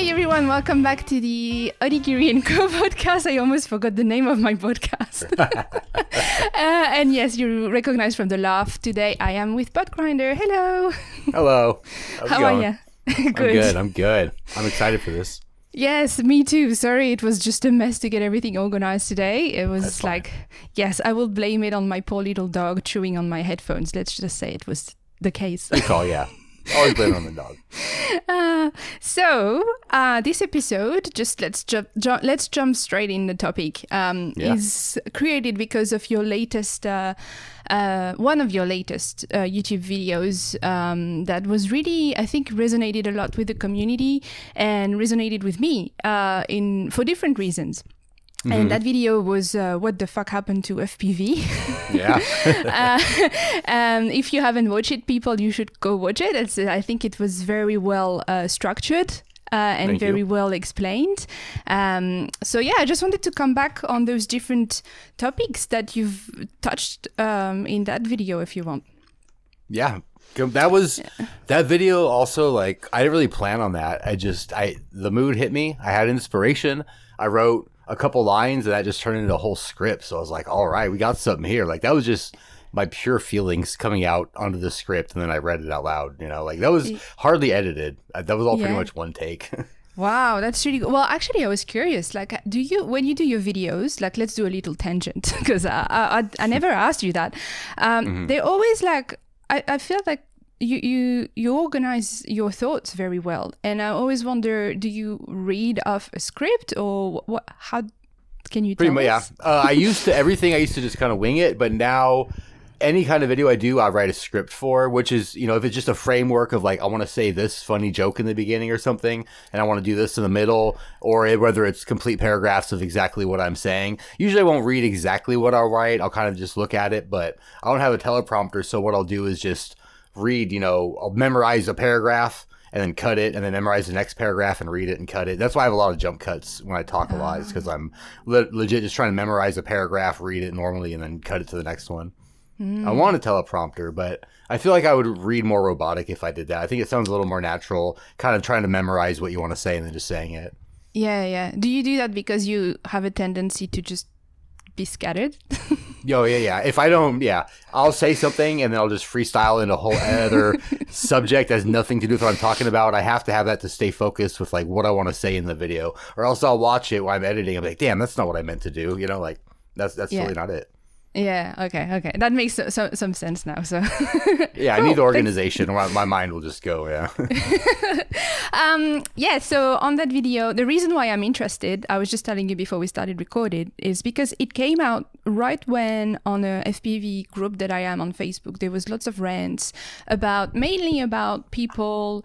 Hey everyone, welcome back to the Onigiri and Co podcast. I almost forgot the name of my podcast. uh, and yes, you recognize from the laugh. Today I am with Botgrinder. Hello. Hello. How's How are you? I'm good. I'm good. I'm excited for this. Yes, me too. Sorry, it was just a mess to get everything organized today. It was That's fine. like, yes, I will blame it on my poor little dog chewing on my headphones. Let's just say it was the case. Good call, yeah. Always blame it on the dog. Uh, so uh, this episode, just let's jump, ju- let's jump straight in the topic. Um, Yeah. Is created because of your latest, uh, uh, one of your latest uh, YouTube videos um, that was really, I think, resonated a lot with the community and resonated with me uh, in for different reasons. And that video was uh, what the fuck happened to FPV. Yeah. uh, um, if you haven't watched it, people, you should go watch it. It's, I think it was very well uh, structured. Uh, and Thank you. very well explained. Um, so yeah, I just wanted to come back on those different topics that you've touched um, in that video, if you want. yeah. That was that video also like I didn't really plan on that. I just I the mood hit me. I had inspiration. I wrote a couple lines and that just turned into a whole script. So I was like, all right, we got something here. Like that was just my pure feelings coming out onto the script and then I read it out loud, you know. Like that was hardly edited. Uh, That was all pretty much one take. Wow, that's really good. Well, actually, I was curious. Like, do you when you do your videos? Like, let's do a little tangent because I, I I never asked you that. Um, They always like I, I feel like you you you organize your thoughts very well, and I always wonder: do you read off a script or what? How can you Pretty tell much, yeah. Uh, I used to everything. I used to just kind of wing it, but now any kind of video I do, I write a script for, which is you know if it's just a framework of like I want to say this funny joke in the beginning or something, and I want to do this in the middle, or it- whether it's complete paragraphs of exactly what I'm saying. Usually, I won't read exactly what I'll write. I'll kind of just look at it, but I don't have a teleprompter, so what I'll do is just read. You know, I'll memorize a paragraph. And then cut it, and then memorize the next paragraph and read it and cut it. That's why I have a lot of jump cuts when I talk a lot, is ah. because I'm le- legit just trying to memorize a paragraph, read it normally, and then cut it to the next one. I hmm. want a teleprompter, but I feel like I would read more robotic if I did that. I think it sounds a little more natural, kind of trying to memorize what you want to say and then just saying it. Yeah, yeah. Do you do that because you have a tendency to just be scattered? Yo, yeah, yeah. If I don't, yeah, I'll say something and then I'll just freestyle in a whole other subject that has nothing to do with what I'm talking about. I have to have that to stay focused with like what I want to say in the video, or else I'll watch it while I'm editing. I'm like, damn, that's not what I meant to do. You know, like that's that's Yeah. really not it. Yeah. Okay. Okay. That makes so, so, some sense now. So. Yeah, I need thanks. organization, my, my mind will just go. Yeah. Um, yeah, so on that video, the reason why I'm interested, I was just telling you before we started recording, is because it came out right when on a FPV group that I am on Facebook, there was lots of rants about mainly about people.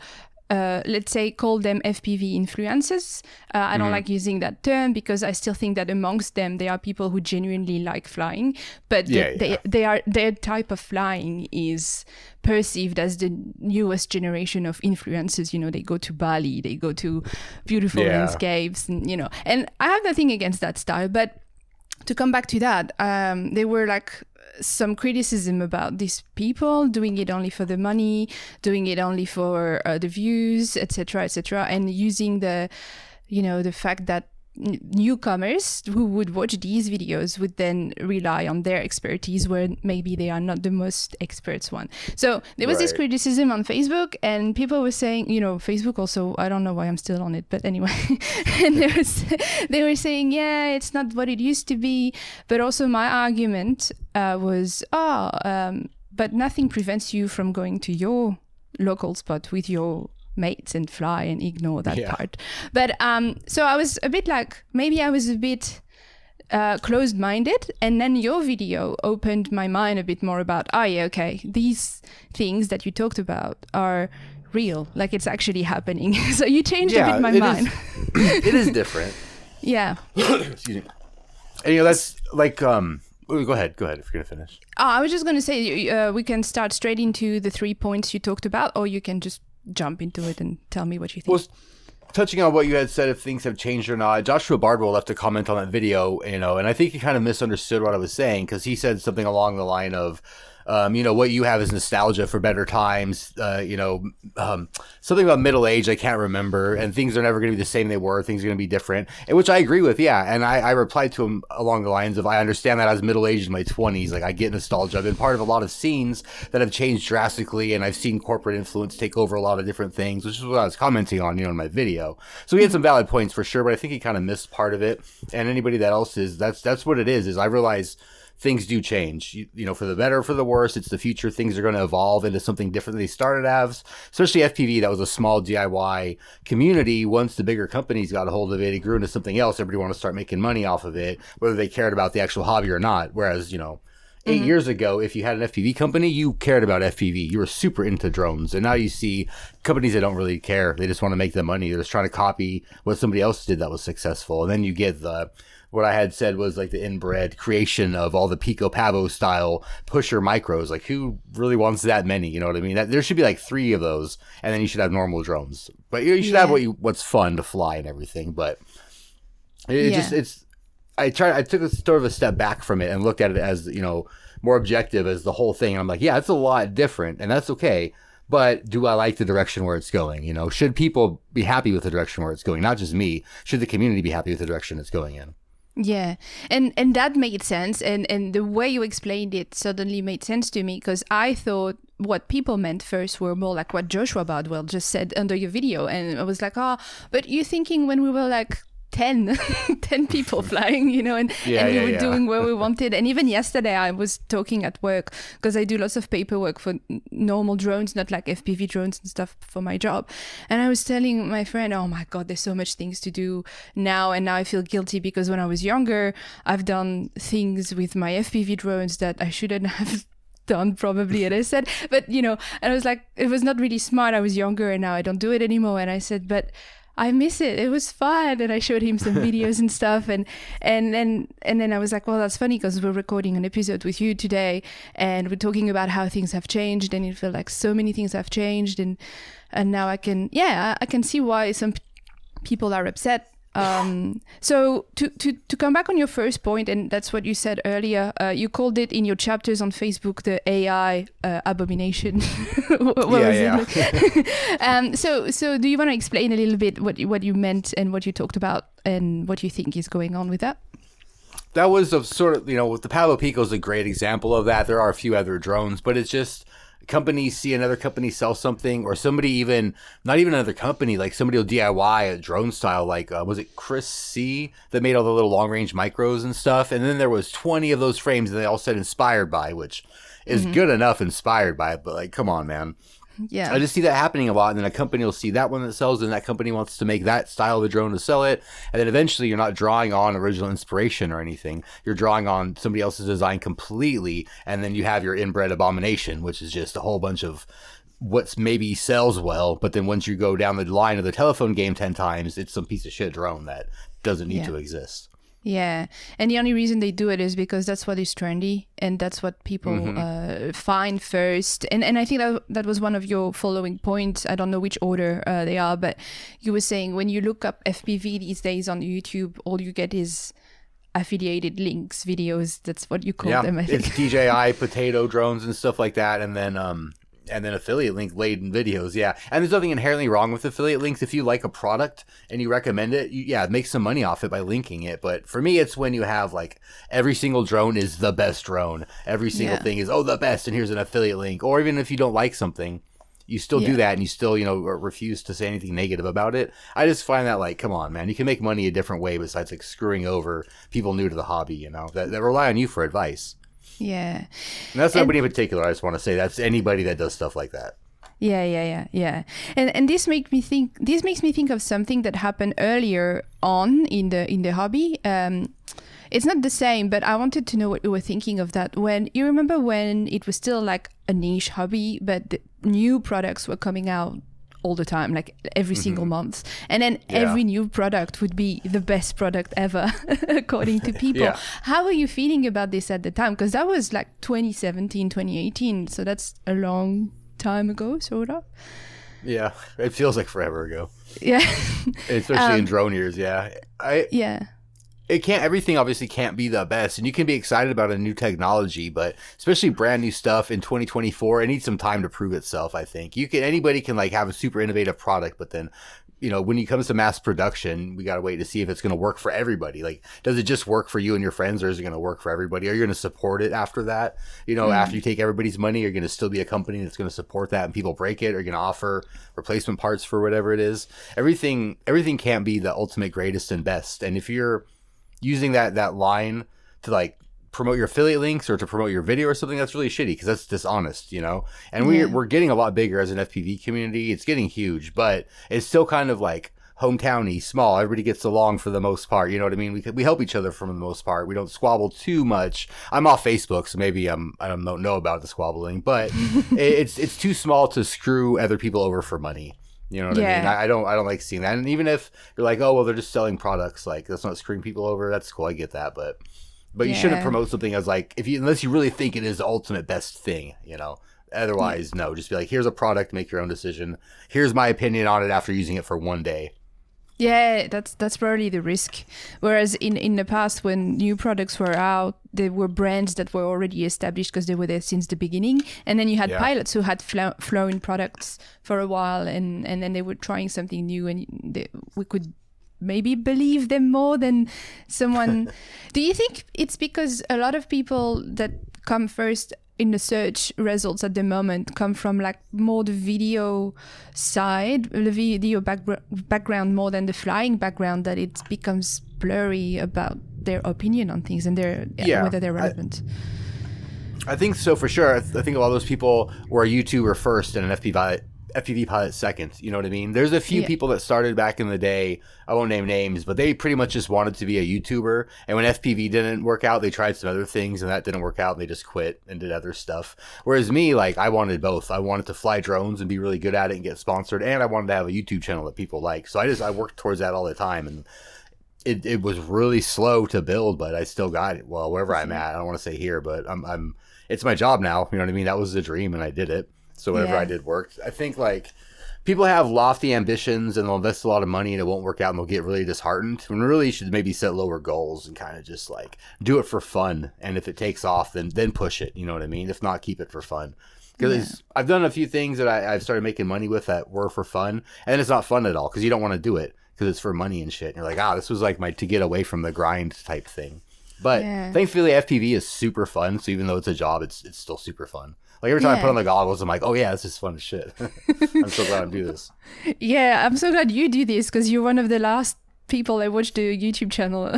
Uh, let's say call them FPV influencers. Uh, I don't like using that term because I still think that amongst them there are people who genuinely like flying, but the- Yeah, they yeah. they are their type of flying is perceived as the newest generation of influencers you know they go to bali they go to beautiful Yeah. landscapes and you know and i have nothing against that style but to come back to that um there were like some criticism about these people doing it only for the money doing it only for uh, the views etc etc and using the you know the fact that newcomers who would watch these videos would then rely on their expertise where maybe they are not the most experts one. So there was this criticism on facebook and people were saying you know facebook also i don't know why i'm still on it but anyway. And there was they were saying yeah it's not what it used to be. But also my argument uh, was oh um, but nothing prevents you from going to your local spot with your mates and fly and ignore that Yeah. part but um so i was a bit like maybe i was a bit uh, closed minded and then your video opened my mind a bit more about oh yeah okay these things that you talked about are real like it's actually happening so you changed a bit my it is- mind it is different. yeah Excuse me. And you know that's like um. oh, Go ahead. Go ahead. If you're gonna finish. Oh, I was just going to say uh, we can start straight into the three points you talked about, or you can just jump into it and tell me what you think. Well, touching on what you had said, if things have changed or not, Joshua Bardwell left a comment on that video, you know, and I think he kind of misunderstood what I was saying because he said something along the line of, Um, you know, what you have is nostalgia for better times. Uh, you know, um, something about middle age I can't remember, and things are never going to be the same they were. Things are going to be different, and which I agree with. Yeah, and I, I replied to him along the lines of I understand that I was middle aged in my twenties. Like I get nostalgia. I've been part of a lot of scenes that have changed drastically, and I've seen corporate influence take over a lot of different things, which is what I was commenting on, you know, in my video. So he had some valid points for sure, but I think he kind of missed part of it. And anybody that else is, that's that's what it is. Is I realize things do change. You, you, know, for the better, for the worse. It's the future. Things are going to evolve into something different than they started as. Especially FPV, that was a small DIY community. Once the bigger companies got a hold of it, it grew into something else. Everybody wanted to start making money off of it, whether they cared about the actual hobby or not. Whereas, you know, 8 mm-hmm. years ago, if you had an FPV company, you cared about FPV. You were super into drones. And now you see companies that don't really care. They just want to make the money. They're just trying to copy what somebody else did that was successful. And then you get the what I had said was like the inbred creation of all the Pico Pavo style pusher micros. Like, who really wants that many? You know what I mean? That, there should be like three of those, and then you should have normal drones. But you, you should yeah. have what you what's fun to fly and everything. But it, it yeah. just it's. I tried. I took a sort of a step back from it and looked at it as you know more objective as the whole thing. And I'm like, yeah, it's a lot different, and that's okay but do I like the direction where it's going? You know, should people be happy with the direction where it's going? Not just me. Should the community be happy with the direction it's going in? Yeah, and and that made sense, and and the way you explained it suddenly made sense to me because I thought what people meant first were more like what Joshua Bardwell just said under your video, and I was like, oh, but you're thinking when we were like 10, 10 people flying, you know, and, yeah, and we yeah, were yeah. doing what we wanted. And even yesterday, I was talking at work because I do lots of paperwork for normal drones, not like FPV drones and stuff for my job. And I was telling my friend, oh my God, there's so much things to do now. And now I feel guilty because when I was younger, I've done things with my FPV drones that I shouldn't have done probably and i said but you know and i was like it was not really smart i was younger and now i don't do it anymore and i said but I miss it. It was fun, and I showed him some videos and stuff, and and then and then I was like, well, that's funny because we're recording an episode with you today, and we're talking about how things have changed, and it felt like so many things have changed, and and now I can, yeah, I can see why some people are upset um, so to, to, to come back on your first point, and that's what you said earlier, uh, you called it in your chapters on Facebook the AI uh, abomination. what yeah, was yeah. it? um, so so do you want to explain a little bit what what you meant and what you talked about and what you think is going on with that? That was a sort of you know the Pavo Pico is a great example of that. There are a few other drones, but it's just companies see another company sell something or somebody even not even another company like somebody will diy a drone style like uh, was it chris c that made all the little long range micros and stuff and then there was 20 of those frames and they all said inspired by which is mm-hmm. good enough inspired by it but like come on man yeah. I just see that happening a lot. And then a company will see that one that sells, and that company wants to make that style of a drone to sell it. And then eventually you're not drawing on original inspiration or anything. You're drawing on somebody else's design completely. And then you have your inbred abomination, which is just a whole bunch of what's maybe sells well. But then once you go down the line of the telephone game 10 times, it's some piece of shit drone that doesn't need yeah. to exist. Yeah, and the only reason they do it is because that's what is trendy, and that's what people mm-hmm. uh, find first. And and I think that that was one of your following points. I don't know which order uh, they are, but you were saying when you look up FPV these days on YouTube, all you get is affiliated links videos. That's what you call yeah, them. I think. It's DJI potato drones and stuff like that, and then um, and then affiliate link laden videos. Yeah. And there's nothing inherently wrong with affiliate links. If you like a product and you recommend it, you, yeah, make some money off it by linking it. But for me, it's when you have like every single drone is the best drone. Every single yeah. thing is, oh, the best. And here's an affiliate link. Or even if you don't like something, you still yeah. do that and you still, you know, refuse to say anything negative about it. I just find that like, come on, man, you can make money a different way besides like screwing over people new to the hobby, you know, that, that rely on you for advice. Yeah. And that's nobody in particular. I just want to say that's anybody that does stuff like that. Yeah, yeah, yeah, yeah. And and this makes me think. This makes me think of something that happened earlier on in the in the hobby. Um, it's not the same, but I wanted to know what you were thinking of that. When you remember when it was still like a niche hobby, but new products were coming out all the time, like every mm-hmm. single month. And then yeah. every new product would be the best product ever, according to people. yeah. How are you feeling about this at the time? Because that was like 2017, 2018. So that's a long time ago, sort of. Yeah, it feels like forever ago. Yeah. Especially um, in drone years, yeah. I Yeah. It can't everything obviously can't be the best and you can be excited about a new technology but especially brand new stuff in 2024 it needs some time to prove itself i think. You can anybody can like have a super innovative product but then you know when it comes to mass production we got to wait to see if it's going to work for everybody. Like does it just work for you and your friends or is it going to work for everybody? Are you going to support it after that? You know mm. after you take everybody's money are you're going to still be a company that's going to support that and people break it? Or going to offer replacement parts for whatever it is? Everything everything can't be the ultimate greatest and best and if you're using that that line to like promote your affiliate links or to promote your video or something that's really shitty because that's dishonest you know? And we're, we're getting a lot bigger as an fpv community. It's getting huge but it's still kind of like hometowny small. Everybody gets along for the most part you know what i mean? We, we help each other for the most part. We don't squabble too much. I'm off facebook so maybe i'm i don't know about the squabbling but it's it's too small to screw other people over for money you know what yeah. I mean? I, I, don't I don't like seeing that. And even if you're like, oh well, they're just selling products, like that's not screwing people over. That's cool. I get that, but but you shouldn't promote something as like if you unless you really think it is the ultimate best thing. You know. Otherwise, yeah. no. Just be like, here's a product. Make your own decision. Here's my opinion on it after using it for one day. Yeah, that's that's probably the risk. Whereas in in the past, when new products were out, there were brands that were already established because they were there since the beginning, and then you had yeah. pilots who had fl- flown products for a while, and and then they were trying something new, and they, we could maybe believe them more than someone. Do you think it's because a lot of people that come first in the search results at the moment come from like more the video side, the video backgr- background more than the flying background, that it becomes blurry about their opinion on things and their yeah, whether they're relevant. I, I, think so for sure. I, th- I think a lot of those people were a YouTuber first and an FPV FPV pilot second. You know what I mean? There's a few yeah. people that started back in the day. I won't name names, but they pretty much just wanted to be a YouTuber. And when FPV didn't work out, they tried some other things, and that didn't work out. And they just quit and did other stuff. Whereas me, like I wanted both. I wanted to fly drones and be really good at it and get sponsored, and I wanted to have a YouTube channel that people like. So I just I worked towards that all the time and. It, it was really slow to build, but I still got it. Well, wherever I'm at, I don't want to say here, but I'm, I'm it's my job now. You know what I mean? That was the dream, and I did it. So whatever yeah. I did worked. I think like people have lofty ambitions and they'll invest a lot of money and it won't work out and they'll get really disheartened. When really you should maybe set lower goals and kind of just like do it for fun. And if it takes off, then then push it. You know what I mean? If not, keep it for fun. Because yeah. I've done a few things that I, I've started making money with that were for fun, and it's not fun at all because you don't want to do it because it's for money and shit. And you're like, ah, oh, this was like my to get away from the grind type thing. But yeah. thankfully, FPV is super fun. So even though it's a job, it's it's still super fun. Like every time yeah. I put on the goggles, I'm like, oh yeah, this is fun as shit. I'm so glad I do this. Yeah, I'm so glad you do this because you're one of the last people I watch the YouTube channel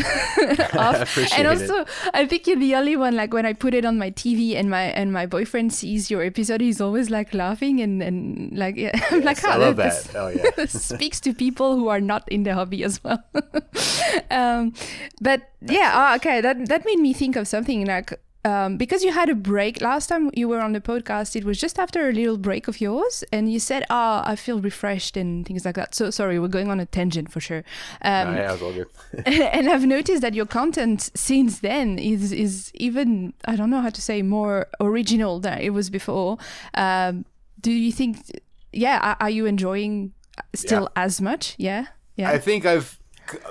and also it. I think you're the only one like when I put it on my TV and my and my boyfriend sees your episode he's always like laughing and and like yeah, I'm like oh, I love this, that. Oh yeah. speaks to people who are not in the hobby as well. um, but yeah, uh, okay, that that made me think of something like um, because you had a break last time you were on the podcast, it was just after a little break of yours, and you said, "Ah, oh, I feel refreshed" and things like that. So sorry, we're going on a tangent for sure. Um, no, yeah, all good. and I've noticed that your content since then is is even I don't know how to say more original than it was before. Um, do you think? Yeah, are, are you enjoying still yeah. as much? Yeah, yeah. I think I've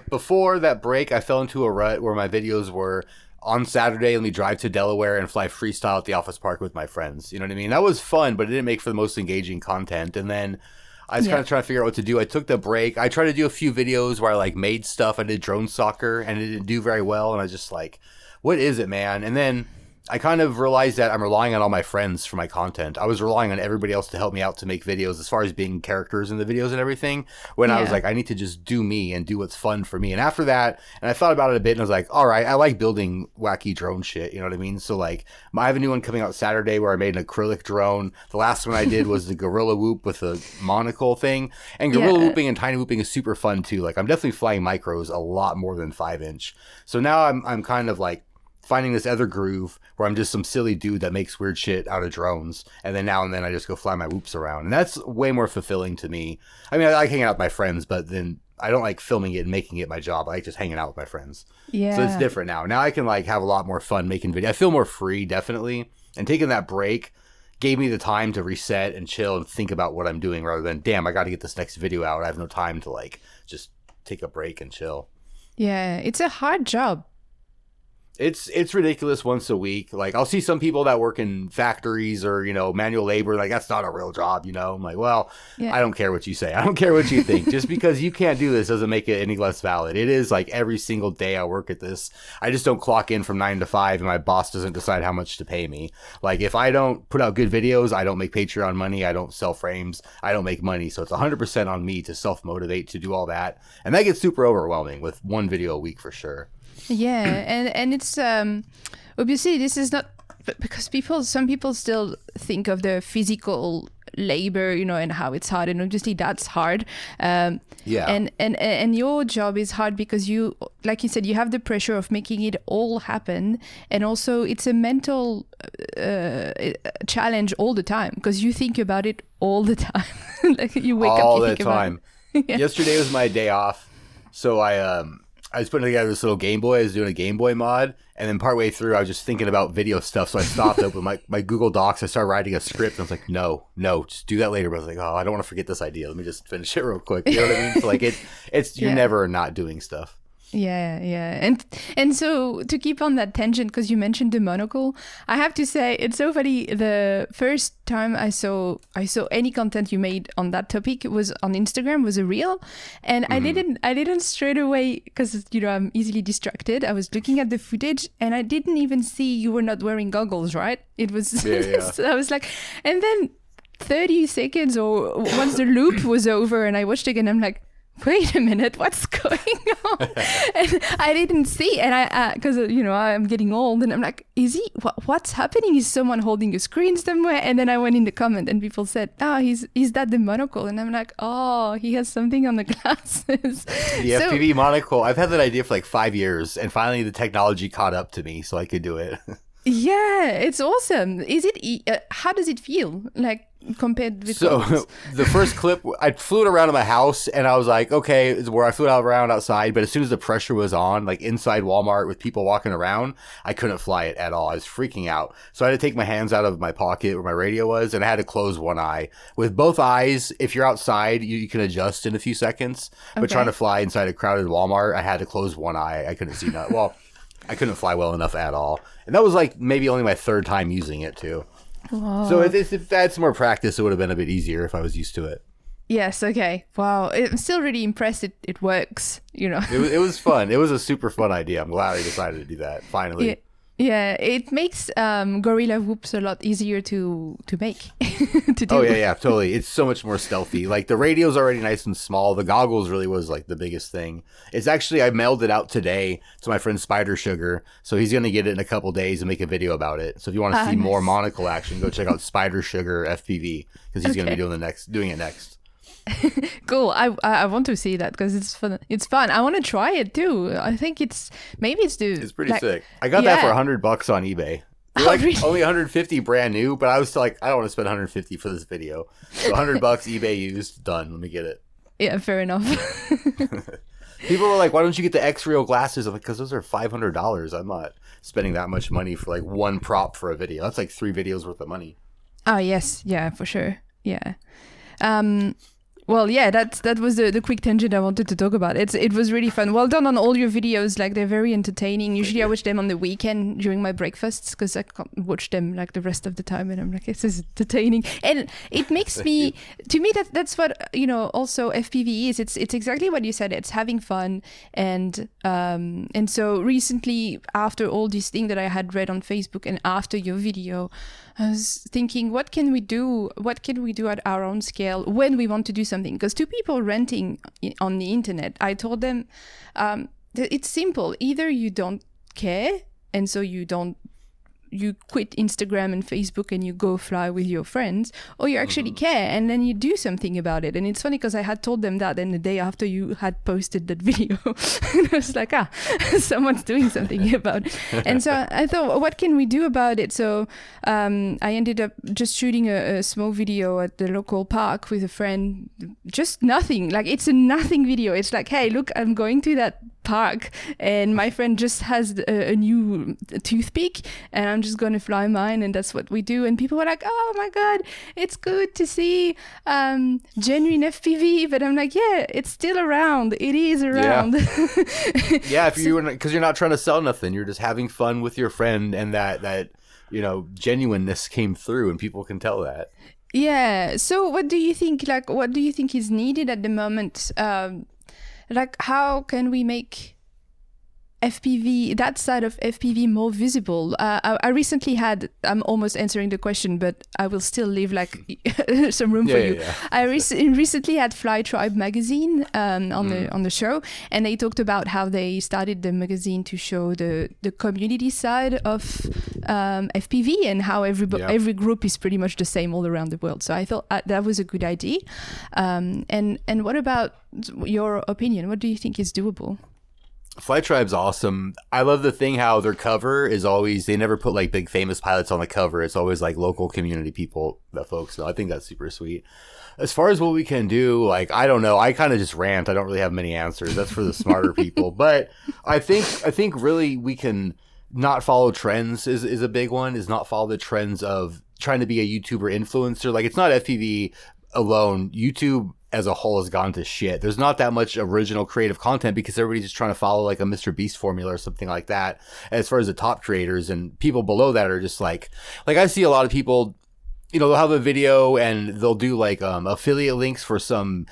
before that break, I fell into a rut where my videos were on Saturday, let me drive to Delaware and fly freestyle at the office park with my friends. You know what I mean? That was fun, but it didn't make for the most engaging content. And then I was yeah. kind of trying to figure out what to do. I took the break. I tried to do a few videos where I like made stuff. I did drone soccer and it didn't do very well. And I was just like, what is it, man? And then I kind of realized that I'm relying on all my friends for my content. I was relying on everybody else to help me out to make videos as far as being characters in the videos and everything. When yeah. I was like, I need to just do me and do what's fun for me. And after that, and I thought about it a bit and I was like, all right, I like building wacky drone shit. You know what I mean? So like, I have a new one coming out Saturday where I made an acrylic drone. The last one I did was the guerrilla whoop with a monocle thing. And guerrilla yeah. whooping and tiny whooping is super fun too. Like I'm definitely flying micros a lot more than five inch. So now I'm, I'm kind of like, finding this other groove where I'm just some silly dude that makes weird shit out of drones, and then now and then I just go fly my whoops around, and that's way more fulfilling to me. I mean, I like hanging out with my friends, but then I don't like filming it and making it my job. I like just hanging out with my friends. Yeah. So it's different now. Now I can like have a lot more fun making video. I feel more free, definitely, and taking that break gave me the time to reset and chill and think about what I'm doing rather than damn I got to get this next video out. I have no time to like just take a break and chill. Yeah, it's a hard job. It's it's ridiculous once a week. Like I'll see some people that work in factories or you know manual labor. Like that's not a real job. You know, I'm like, well, Yeah. I don't care what you say. I don't care what you think. Just because you can't do this doesn't make it any less valid. It is like every single day I work at this. I just don't clock in from nine to five, and my boss doesn't decide how much to pay me. Like if I don't put out good videos, I don't make Patreon money. I don't sell frames. I don't make money. So it's 100% on me to self motivate to do all that, and that gets super overwhelming with one video a week for sure. Yeah and and it's um obviously this is not because people some people still think of the physical labor you know and how it's hard and obviously that's hard um Yeah. and and and your job is hard because you like you said you have the pressure of making it all happen and also it's a mental uh, challenge all the time because you think about it all the time like you wake all up all the think about time. Yeah. Yesterday was my day off, so I um I was putting together this little Game Boy. I was doing a Game Boy mod, and then partway through, I was just thinking about video stuff. So I stopped, opened my my Google Docs. I started writing a script. And I was like, no, no, just do that later. But I was like, oh, I don't want to forget this idea. Let me just finish it real quick. You know what I mean? So like it, it's you're Yeah. never not doing stuff. Yeah, yeah, and and so to keep on that tangent, because you mentioned the monocle, I have to say it's so funny. The first time I saw I saw any content you made on that topic was on Instagram, was a reel, and I mm-hmm. didn't I didn't straight away because you know I'm easily distracted. I was looking at the footage and I didn't even see you were not wearing goggles, right? It was Yeah, yeah. so I was like, and then 30 seconds or once the loop was over and I watched again, I'm like, wait a minute, what's going on? and I didn't see, and I, uh, because, uh, you know, I'm getting old and I'm like, is he, what, what's happening? Is someone holding a screen somewhere? And then I went in the comment and people said, oh, he's, is that the monocle? And I'm like, oh, he has something on the glasses. The So- FPV monocle. I've had that idea for like five years, and finally the technology caught up to me, so I could do it. Yeah, it's awesome. Is it, uh, how does it feel? Like, compared with So the first clip, I flew it around in my house, and I was like, okay, it's where I flew it around outside. But as soon as the pressure was on, like inside Walmart with people walking around, I couldn't fly it at all. I was freaking out. So I had to take my hands out of my pocket where my radio was, and I had to close one eye. With both eyes, if you're outside, you, you can adjust in a few seconds. But Okay. trying to fly inside a crowded Walmart, I had to close one eye. I couldn't see that. Well, I couldn't fly well enough at all. And that was like maybe only my third time using it too. Oh. So if, if I had some more practice, it would have been a bit easier if I was used to it. Yes, okay. Wow. I'm still really impressed it, it works, you know. It was, it was fun. It was a super fun idea. I'm glad I decided to do that finally. Yeah, it makes um, guerrilla whoops a lot easier to to make. to do. Oh yeah, yeah, totally. It's so much more stealthy. Like the radio's already nice and small. The goggles really was like the biggest thing. It's actually I mailed it out today to my friend Spider Sugar, so he's gonna get it in a couple days and make a video about it. So if you want to Ah, see more nice. monocle action, go check out Spider Sugar FPV because he's gonna be doing the next, doing it next. Cool. I I I want to see that because it's fun. It's fun. I want to try it too. I think it's maybe it's the It's pretty like- sick. I got that for Yeah. hundred bucks on eBay. They're Oh, like really? only 150 brand new, but I was still like, I don't want to spend 150 for this video. So 100 bucks eBay used, done. Let me get it. Yeah, fair enough. People were like, "Why don't you get the Xreal glasses?" I'm like, "Because those are five hundred dollars. I'm not spending that much money for like one prop for a video. That's like three videos worth of money." oh yes, yeah, for sure. Yeah. Um. Well, yeah, that that was the, the quick tangent I wanted to talk about. It's it was really fun. Well done on all your videos. Like they're very entertaining. Usually I watch them on the weekend during my breakfasts because I can't watch them like the rest of the time, and I'm like, this is entertaining. And it makes me to me that that's what you know. Also FPV is. It's it's exactly what you said. It's having fun and um and so recently after all these things that I had read on Facebook and after your video. I was thinking, what can we do? What can we do at our own scale when we want to do something? Because two people renting on the internet, I told them um, it's simple. Either you don't care, and so you don't you quit Instagram and Facebook and you go fly with your friends, or you actually care and then you do something about it. And it's funny because I had told them that, and the day after you had posted that video, and I was like, ah, someone's doing something about it. And so I thought, what can we do about it? So um, I ended up just shooting a, a small video at the local park with a friend, just nothing. Like it's a nothing video. It's like, hey, look, I'm going to that park and my friend just has a, a new toothpick and I'm just gonna fly mine and that's what we do. And people were like oh my god it's good to see um, genuine FPV but I'm like yeah it's still around. It is around. Yeah if you because you're not trying to sell nothing you're just having fun with your friend and that that you know genuineness came through and people can tell that. Yeah so what do you think like what do you think is needed at the moment um, like how can we make FPV, that side of FPV more visible. Uh, I, I, recently had, I'm almost answering the question, but I will still leave like some room yeah, for yeah, you. Yeah. I rec- recently had Fly Tribe magazine um, on mm. the on the show, and they talked about how they started the magazine to show the the community side of um, FPV and how every every group is pretty much the same all around the world. So I thought uh, that was a good idea. Um, and and what about your opinion? What do you think is doable? Fly Tribe's awesome. I love the thing how their cover is always they never put like big famous pilots on the cover. It's always like local community people that folks know. I think that's super sweet. As far as what we can do, like I don't know. I kind of just rant. I don't really have many answers. That's for the smarter people. But I think I think really we can not follow trends is is a big one. Is not follow the trends of trying to be a YouTuber influencer. Like it's not FPV alone. YouTube as a whole has gone to shit. There's not that much original creative content because everybody's just trying to follow like a Mr. Beast formula or something like that. As far as the top creators and people below that are just like, like I see a lot of people, you know, they'll have a video and they'll do like um, affiliate links for some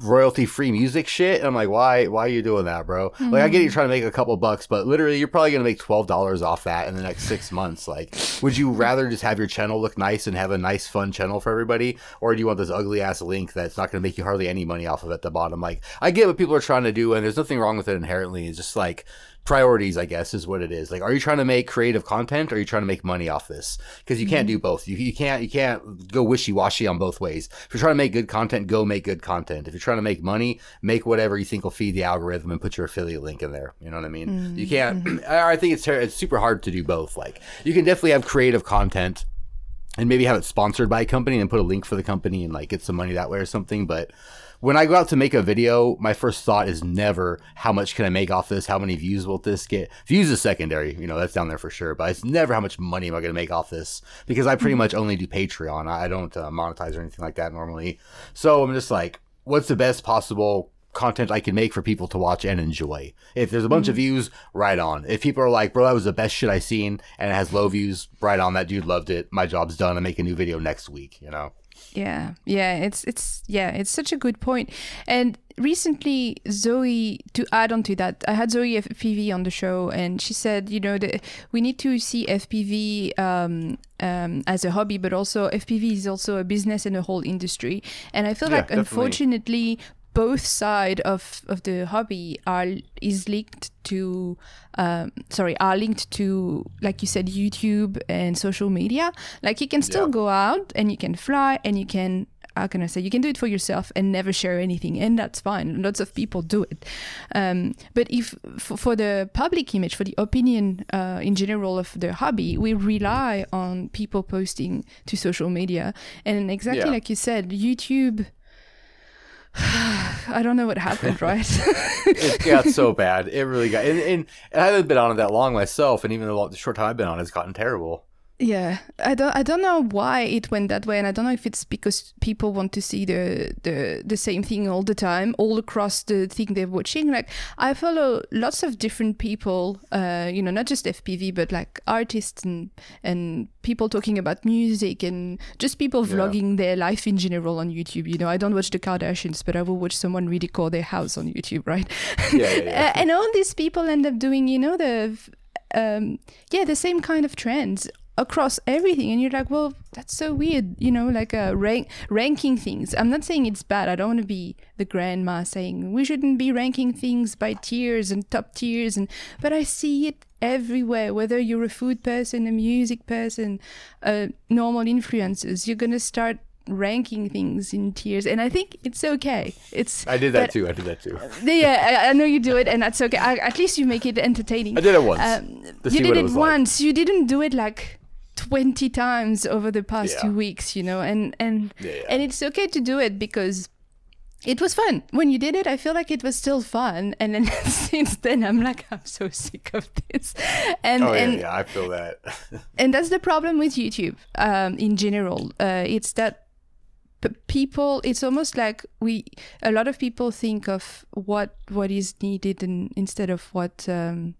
royalty free music shit. And I'm like, why, why are you doing that, bro? Mm-hmm. Like, I get you trying to make a couple bucks, but literally, you're probably going to make $12 off that in the next six months. Like, would you rather just have your channel look nice and have a nice, fun channel for everybody? Or do you want this ugly ass link that's not going to make you hardly any money off of at the bottom? Like, I get what people are trying to do, and there's nothing wrong with it inherently. It's just like, priorities, I guess, is what it is. Like, are you trying to make creative content or are you trying to make money off this? Because you can't do mm-hmm. both. You, you can't you can't go wishy washy on both ways. If you're trying to make good content, go make good content. If you're trying to make money, make whatever you think will feed the algorithm and put your affiliate link in there. You know what I mean? Mm-hmm. You can't. Mm-hmm. I think it's it's super hard to do both. Like, you can definitely have creative content and maybe have it sponsored by a company and put a link for the company and like get some money that way or something. But when I go out to make a video, my first thought is never how much can I make off this? How many views will this get? Views is secondary, you know, that's down there for sure. But it's never how much money am I going to make off this because I pretty much only do Patreon. I don't uh, monetize or anything like that normally. So I'm just like, what's the best possible content I can make for people to watch and enjoy. If there's a bunch mm-hmm. of views, right on. If people are like, bro, that was the best shit I seen and it has low views, right on. That dude loved it. My job's done. I make a new video next week, you know? Yeah, yeah, it's it's yeah, it's such a good point. And recently, Zoe, to add on to that, I had Zoe FPV on the show, and she said, you know, that we need to see FPV um, um, as a hobby, but also FPV is also a business and a whole industry. And I feel yeah, like, definitely. unfortunately, both side of, of the hobby are is linked to um, sorry are linked to like you said YouTube and social media. Like you can still yeah. go out and you can fly and you can how can I say you can do it for yourself and never share anything, and that's fine. Lots of people do it. Um, but if for, for, the public image, for the opinion uh, in general of the hobby, we rely on people posting to social media, and exactly yeah. like you said, YouTube I don't know what happened, right? it got so bad. It really got, and, and, I haven't been on it that long myself, and even the short time I've been on, it's gotten terrible. Yeah, I don't I don't know why it went that way, and I don't know if it's because people want to see the the the same thing all the time, all across the thing they're watching. Like I follow lots of different people, uh, you know, not just FPV, but like artists and and people talking about music and just people vlogging yeah. their life in general on YouTube. You know, I don't watch the Kardashians, but I will watch someone redecore their house on YouTube, right? Yeah, yeah, yeah. and all these people end up doing, you know, the um, yeah, the same kind of trends across everything and you're like well that's so weird you know like uh, rank ranking things. I'm not saying it's bad. I don't want to be the grandma saying we shouldn't be ranking things by tiers and top tiers and but i see it everywhere whether you're a food person a music person uh, normal influencers you're gonna start ranking things in tiers and i think it's okay. It's i did that too i did that too. Yeah I, I, know you do it and that's okay. I, at least you make it entertaining. I did it once um, you did it, it once like. you didn't do it like 20 times over the past yeah. two weeks you know and and yeah, and it's okay to do it because it was fun. When you did it i feel like it was still fun. And then since then i'm like i'm so sick of this. And Oh and yeah, yeah, I feel that. and that's the problem with youtube um, in general. Uh, it's that people it's almost like we a lot of people think of what what is needed and instead of what um,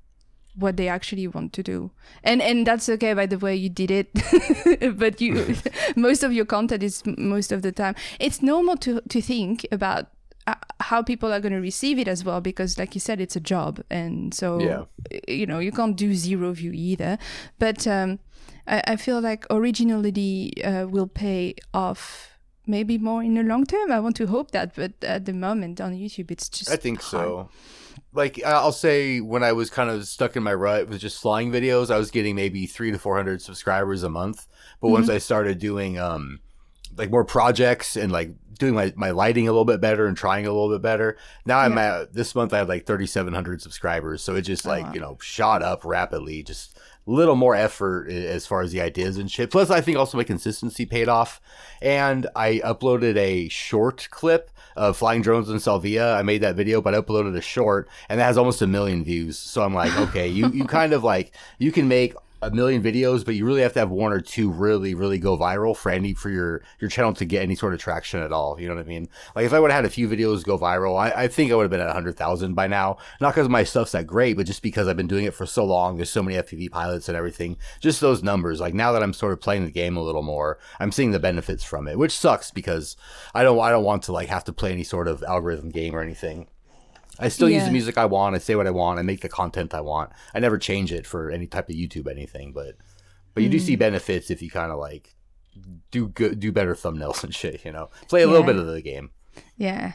what they actually want to do and and that's okay by the way you did it but you most of your content is most of the time it's normal to to think about uh, how people are going to receive it as well because like you said it's a job and so Yeah. you know you can't do zero view either but um i, I feel like originality uh, will pay off maybe more in the long term i want to hope that but at the moment on youtube it's just I think hard. so. Like I'll say, when I was kind of stuck in my rut with just flying videos, I was getting maybe three to four hundred subscribers a month. But once Mm-hmm. I started doing um, like more projects and like doing my, my lighting a little bit better and trying a little bit better, now I'm at this month I had like thirty seven hundred subscribers. So it just like wow. you know shot up rapidly. Just little more effort as far as the ideas and shit. Plus, I think also my consistency paid off. And I uploaded a short clip of flying drones in Salvia. I made that video, but I uploaded a short, and that has almost a million views. So I'm like, okay, you you kind of like you can make a million videos, but you really have to have one or two really, really go viral for any for your your channel to get any sort of traction at all. You know what I mean? Like if I would have had a few videos go viral, I, I think I would have been at hundred thousand by now. Not because my stuff's that great, but just because I've been doing it for so long. There's so many FPV pilots and everything. Just those numbers. Like now that I'm sort of playing the game a little more, I'm seeing the benefits from it, which sucks because I don't I don't want to like have to play any sort of algorithm game or anything. I still use the music I want. I say what I want. I make the content I want. I never change it for any type of YouTube anything. But but you do Mm. see benefits if you kind of like do good, do better thumbnails and shit. You know, play a little bit of the game. Yeah.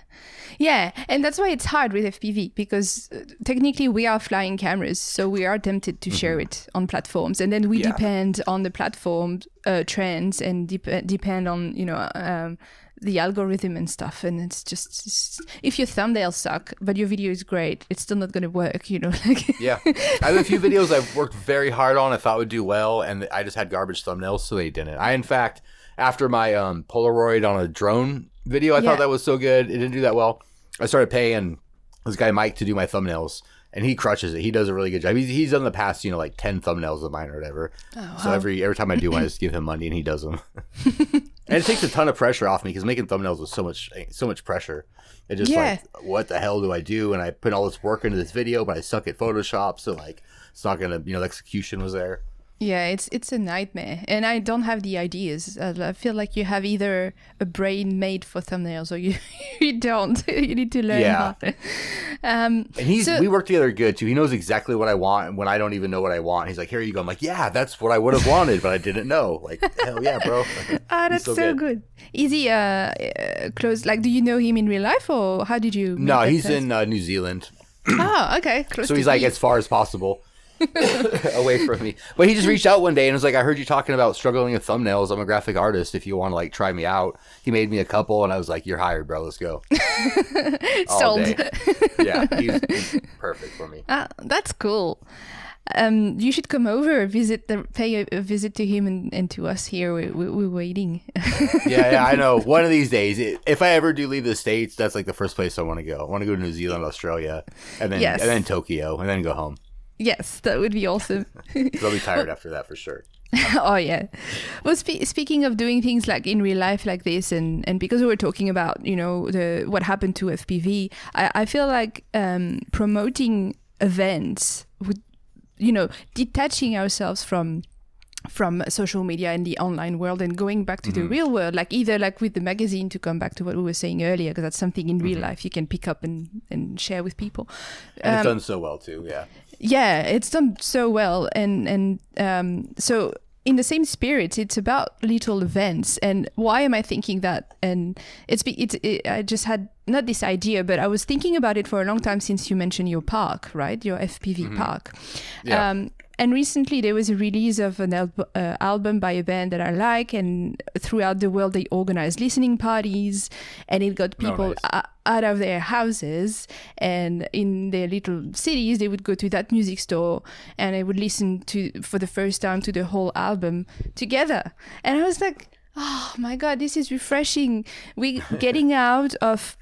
Yeah. And that's why it's hard with FPV because uh, technically we are flying cameras. So we are tempted to share it on platforms. And then we Mm-hmm. Yeah. depend on the platform uh, trends and dep- depend on, you know, um, the algorithm and stuff. And it's just, it's- if your thumbnails suck, but your video is great, it's still not going to work, you know? Like, Yeah, I have a few videos I've worked very hard on. I thought would do well, and I just had garbage thumbnails, so they didn't. I, in fact, after my um, Polaroid on a drone video, I Yeah. thought that was so good. It didn't do that well. I started paying this guy Mike to do my thumbnails, and he crushes it. He does a really good job. He's, he's done the past, you know, like ten thumbnails of mine or whatever. Oh, So every every time I do one, I just give him money, and he does them. and it takes a ton of pressure off me because making thumbnails was so much so much pressure. It just Yeah. like, what the hell do I do? And I put all this work into this video, but I suck at Photoshop, so like, it's not gonna, you know, the execution was there. Yeah, it's it's a nightmare, and I don't have the ideas. I feel like you have either a brain made for thumbnails or you you don't. you need to learn Yeah. Um, And he's So- we work together good too. He knows exactly what I want when I don't even know what I want. He's like, "Here you go." I'm like, "Yeah, that's what I would have wanted, but I didn't know." Like, hell yeah, bro. ah, that's so so, good. good. Is he uh, uh close? Like, do you know him in real life, or how did you? No, he's test? in uh, New Zealand, Oh, okay, close. so he's like me. as far as possible away from me. But he just reached out one day and was like, "I heard you talking about struggling with thumbnails. I'm a graphic artist. If you want to like try me out." He made me a couple, and I was like, "You're hired, bro. Let's go." Sold. Yeah, he's, he's perfect for me. Ah, that's cool. Um, you should come over, visit, the, pay a, a visit to him and, and to us here. We, we, we're waiting. yeah, yeah, I know. One of these days, i- if I ever do leave the states, that's like the first place I want to go. I want to go to New Zealand, Australia, and then Yes. and then Tokyo, and then go home. Yes, that would be awesome. I'll be tired after that for sure. oh yeah. Well, spe- speaking of doing things like in real life like this, and and because we were talking about you know the what happened to FPV, I, I feel like um, promoting events would you know detaching ourselves from from social media and the online world and going back to the real world like either like with the magazine to come back to what we were saying earlier because that's something in real life you can pick up and and share with people. And Um, it's done so well too. Yeah, yeah it's done so well and and um so in the same spirit it's about little events. And why am i thinking that? And it's be it's it, i just had not this idea but i was thinking about it for a long time since you mentioned your park right? Your fpv park. Yeah. um and recently there was a release of an al- uh, album by a band that I like, and throughout the world they organized listening parties, and it got people nice. o- out of their houses and in their little cities they would go to that music store and they would listen to for the first time to the whole album together and i was like oh my god this is refreshing We're getting out of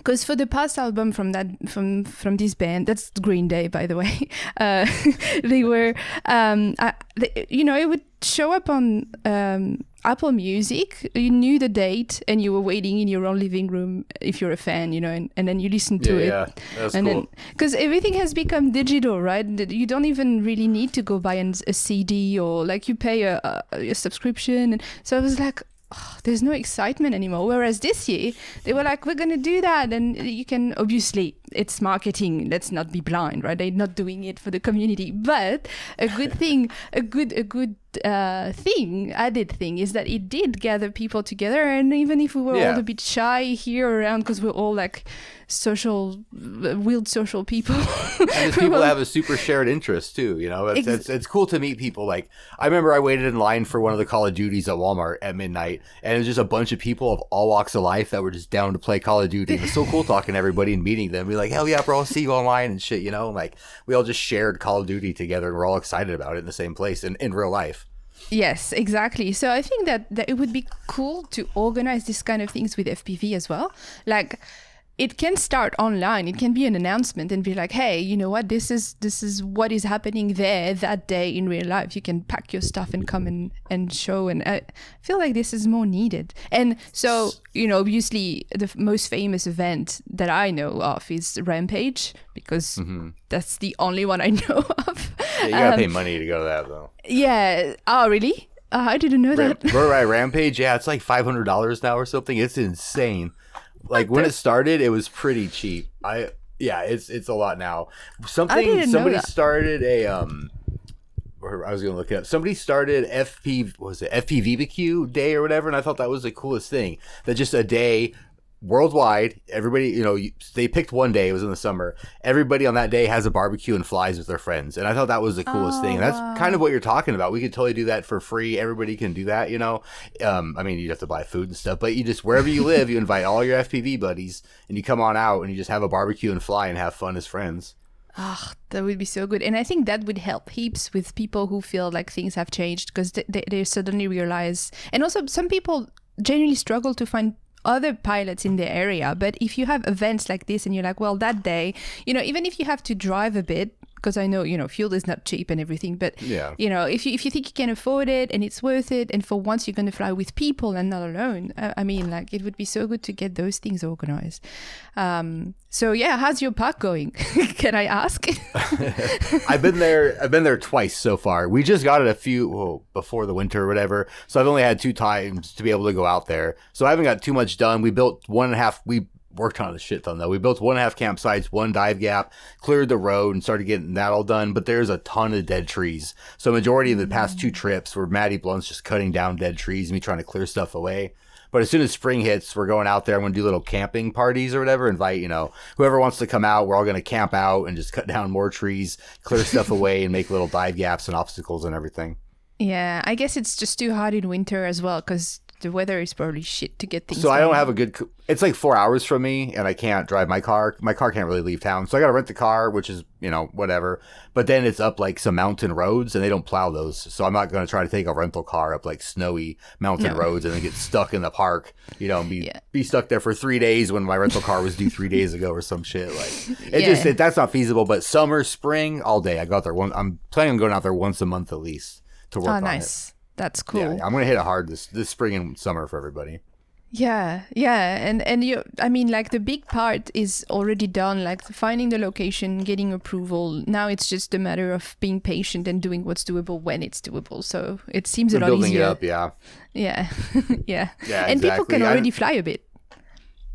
because for the past album from that from from this band that's green day by the way uh, they were um I, they, you know it would show up on um apple music. You knew the date and you were waiting in your own living room if you're a fan you know and, and then you listen to yeah, it. yeah, that's and cool. because everything has become digital right? You don't even really need to go buy an, a cd or like you pay a, a, a subscription. And so i was like oh, there's no excitement anymore. Whereas this year they were like we're gonna do that and you can obviously it's marketing let's not be blind right they're not doing it for the community but a good thing a good a good uh, thing added thing is that it did gather people together and even if we were Yeah. all a bit shy here around because we're all like social weird social people and it's people that have a super shared interest too. You know, it's, Ex- it's it's cool to meet people. Like I remember I waited in line for one of the Call of Duties at Walmart at midnight, and it was just a bunch of people of all walks of life that were just down to play Call of Duty. It was so cool talking to everybody and meeting them. Be like, hell yeah, bro, I'll see you online and shit. You know, like we all just shared Call of Duty together, and we're all excited about it in the same place in, in real life. Yes, exactly. So I think that, that it would be cool to organize this kind of things with FPV as well. Like it can start online. It can be an announcement and be like, "Hey, you know what? This is this is what is happening there that day in real life. You can pack your stuff and come and and show." And I feel like this is more needed. And so, you know, obviously, the f- most famous event that I know of is Rampage because that's the only one I know of. Yeah, you gotta pay money to go to that though. Yeah. Oh, really? Uh, I didn't know Ram- that. Right, Rampage, yeah, it's like five hundred dollars now or something. It's insane. Like when it started, it was pretty cheap. I yeah, it's it's a lot now. Something somebody started a um. Or I was gonna look it up. Somebody started FP was it FPVBQ day or whatever, and I thought that was the coolest thing. That just a day worldwide, everybody you know, they picked one day. It was in the summer. Everybody on that day has a barbecue and flies with their friends, and I thought that was the coolest Oh, thing. And that's wow. kind of what you're talking about. We could totally do that for free. Everybody can do that, you know. Um, I mean, you have to buy food and stuff, but you just wherever you live, you invite all your FPV buddies, and you come on out and you just have a barbecue and fly and have fun as friends. Ah, that would be so good. And I think that would help heaps with people who feel like things have changed because they, they, they suddenly realize. And also, some people genuinely struggle to find other pilots in the area. But if you have events like this and you're like, well, that day, you know, even if you have to drive a bit, because I know, you know, fuel is not cheap and everything, but Yeah. you know, if you if you think you can afford it and it's worth it, and for once you're going to fly with people and not alone, I, I mean, like it would be so good to get those things organized. Um, so yeah, how's your park going? can I ask? I've been there. I've been there twice so far. We just got it a few well, before the winter or whatever. So I've only had two times to be able to go out there. So I haven't got too much done. We built one and a half. We worked on a shit ton though. We built one and a half campsites, one dive gap, cleared the road, and started getting that all done. But there's a ton of dead trees. So majority of the past two trips were Maddie Blunt's just cutting down dead trees and me trying to clear stuff away. But as soon as spring hits, we're going out there. I'm going to do little camping parties or whatever. Invite, you know, whoever wants to come out. We're all going to camp out and just cut down more trees, clear stuff away, and make little dive gaps and obstacles and everything. Yeah, I guess it's just too hot in winter as well because the weather is probably shit to get things. So I don't done. have a good. It's like four hours from me, and I can't drive my car. My car can't really leave town, so I got to rent the car, which is you know whatever. But then it's up like some mountain roads, and they don't plow those, so I'm not going to try to take a rental car up like snowy mountain No. roads and then get stuck in the park. You know, be Yeah. be stuck there for three days when my rental car was due three days ago or some shit. Like it Yeah. just it, that's not feasible. But summer, spring, all day. I got there one. I'm planning on going out there once a month at least to work Oh, on it. That's cool. Yeah, I'm gonna hit it hard this this spring and summer for everybody. Yeah, yeah, and and you, I mean, like the big part is already done, like finding the location, getting approval. Now it's just a matter of being patient and doing what's doable when it's doable. So it seems a lot building easier. it up, yeah. Yeah, yeah, Yeah, and people can already fly a bit.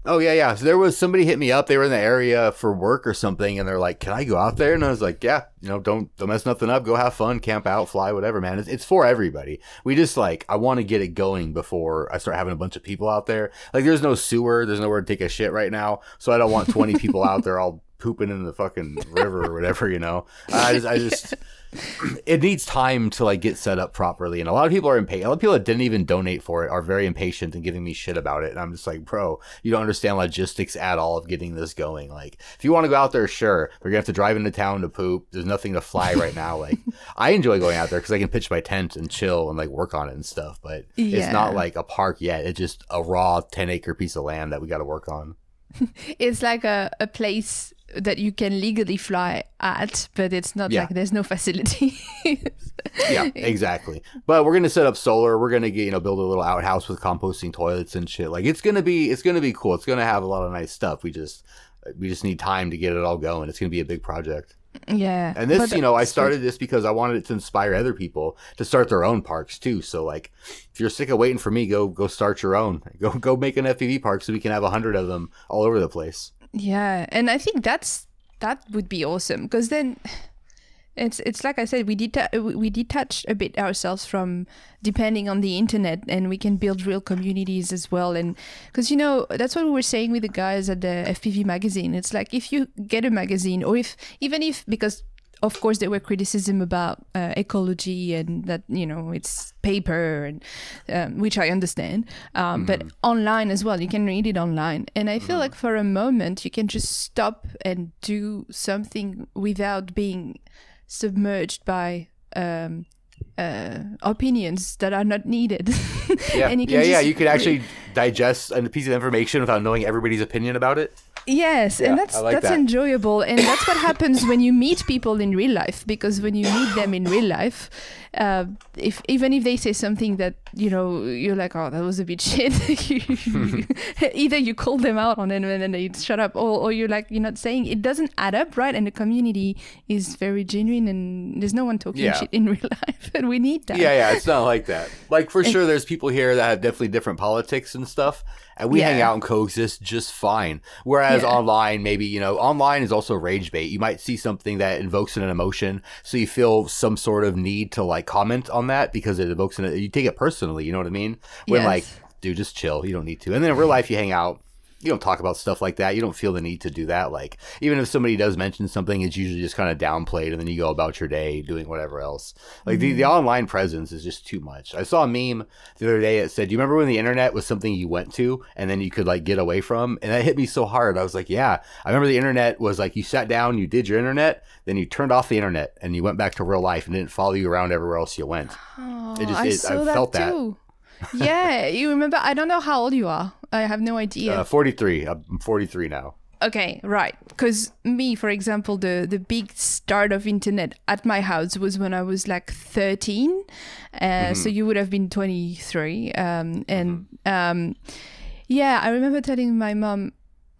Oh yeah, yeah. So there was somebody hit me up. They were in the area for work or something, and they're like, "Can I go out there?" And I was like, "Yeah, you know, don't don't mess nothing up. Go have fun, camp out, fly, whatever, man. It's, it's for everybody. We just like I want to get it going before I start having a bunch of people out there. Like, there's no sewer, there's nowhere to take a shit right now, so I don't want 20 people out there all pooping in the fucking river or whatever. You know, I just I just it needs time to like get set up properly and a lot of people are impatient a lot of people that didn't even donate for it are very impatient and giving me shit about it and i'm just like bro you don't understand logistics at all of getting this going like if you want to go out there sure but you're gonna have to drive into town to poop there's nothing to fly right now like i enjoy going out there because i can pitch my tent and chill and like work on it and stuff but Yeah. it's not like a park yet it's just a raw 10 acre piece of land that we got to work on it's like a, a place that you can legally fly at, but it's not Yeah. like there's no facility. yeah, exactly. But we're gonna set up solar. We're gonna get you know build a little outhouse with composting toilets and shit. Like it's gonna be it's gonna be cool. It's gonna have a lot of nice stuff. We just we just need time to get it all going. It's gonna be a big project. yeah. And this, but you know, I started this because I wanted it to inspire other people to start their own parks too. So like, if you're sick of waiting for me, go go start your own. Go go make an FPV park so we can have a hundred of them all over the place. Yeah, and I think that's that would be awesome because then it's it's like I said we deta- we detach a bit ourselves from depending on the internet and we can build real communities as well and because you know that's what we were saying with the guys at the FPV magazine. It's like if you get a magazine or if even if because of course there were criticism about uh, ecology and that you know it's paper and um, which i understand um, but online as well you can read it online. And i feel like for a moment you can just stop and do something without being submerged by um, uh, opinions that are not needed Yeah, And you can yeah, yeah. You could actually digest a piece of information without knowing everybody's opinion about it. Yes, Yeah, and that's like that's that. enjoyable, and that's what happens when you meet people in real life. Because when you meet them in real life, uh, if even if they say something that you know you're like, oh, that was a bit shit, either you call them out on it and then they shut up, or, or you're like, you're not saying it doesn't add up, right? And the community is very genuine, and there's no one talking Yeah. shit in real life, and we need that. Yeah, yeah. It's not like that. Like for sure, there's people here that have definitely different politics and stuff, and we hang out and coexist just fine. Whereas Yeah. online, maybe you know, online is also rage bait. You might see something that invokes an emotion, so you feel some sort of need to like comment on that because it evokes an. You take it personally. You know what I mean? When Yes. like, dude, just chill. You don't need to. And then in real life, you hang out. You don't talk about stuff like that. You don't feel the need to do that. Like, even if somebody does mention something, it's usually just kind of downplayed, and then you go about your day doing whatever else. Like the, the mm. online presence is just too much. I saw a meme the other day. It said, "Do you remember when the internet was something you went to and then you could like get away from?" And that hit me so hard. I was like, "Yeah, I remember the internet was like you sat down, you did your internet, then you turned off the internet, and you went back to real life and didn't follow you around everywhere else you went." Oh, It just- I it- I that felt that. Yeah, you remember? I don't know how old you are. I have no idea. Uh, Forty-three. I'm forty-three now. Okay, right. Because me, for example, the the big start of internet at my house was when I was like thirteen. Uh, So you would have been twenty three. Um, and um, yeah, I remember telling my mom.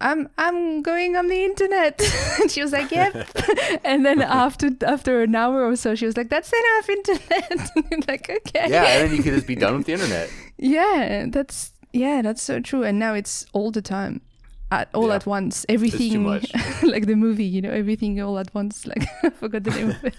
I'm I'm going on the internet. and she was like, "Yep." and then after after an hour or so, she was like, "That's enough internet." like, okay. Yeah, and then you could just be done with the internet. Yeah, that's yeah, that's so true. And now it's all the time, at all Yeah. at once. Everything, like the movie, you know, everything all at once. Like I forgot the name of it.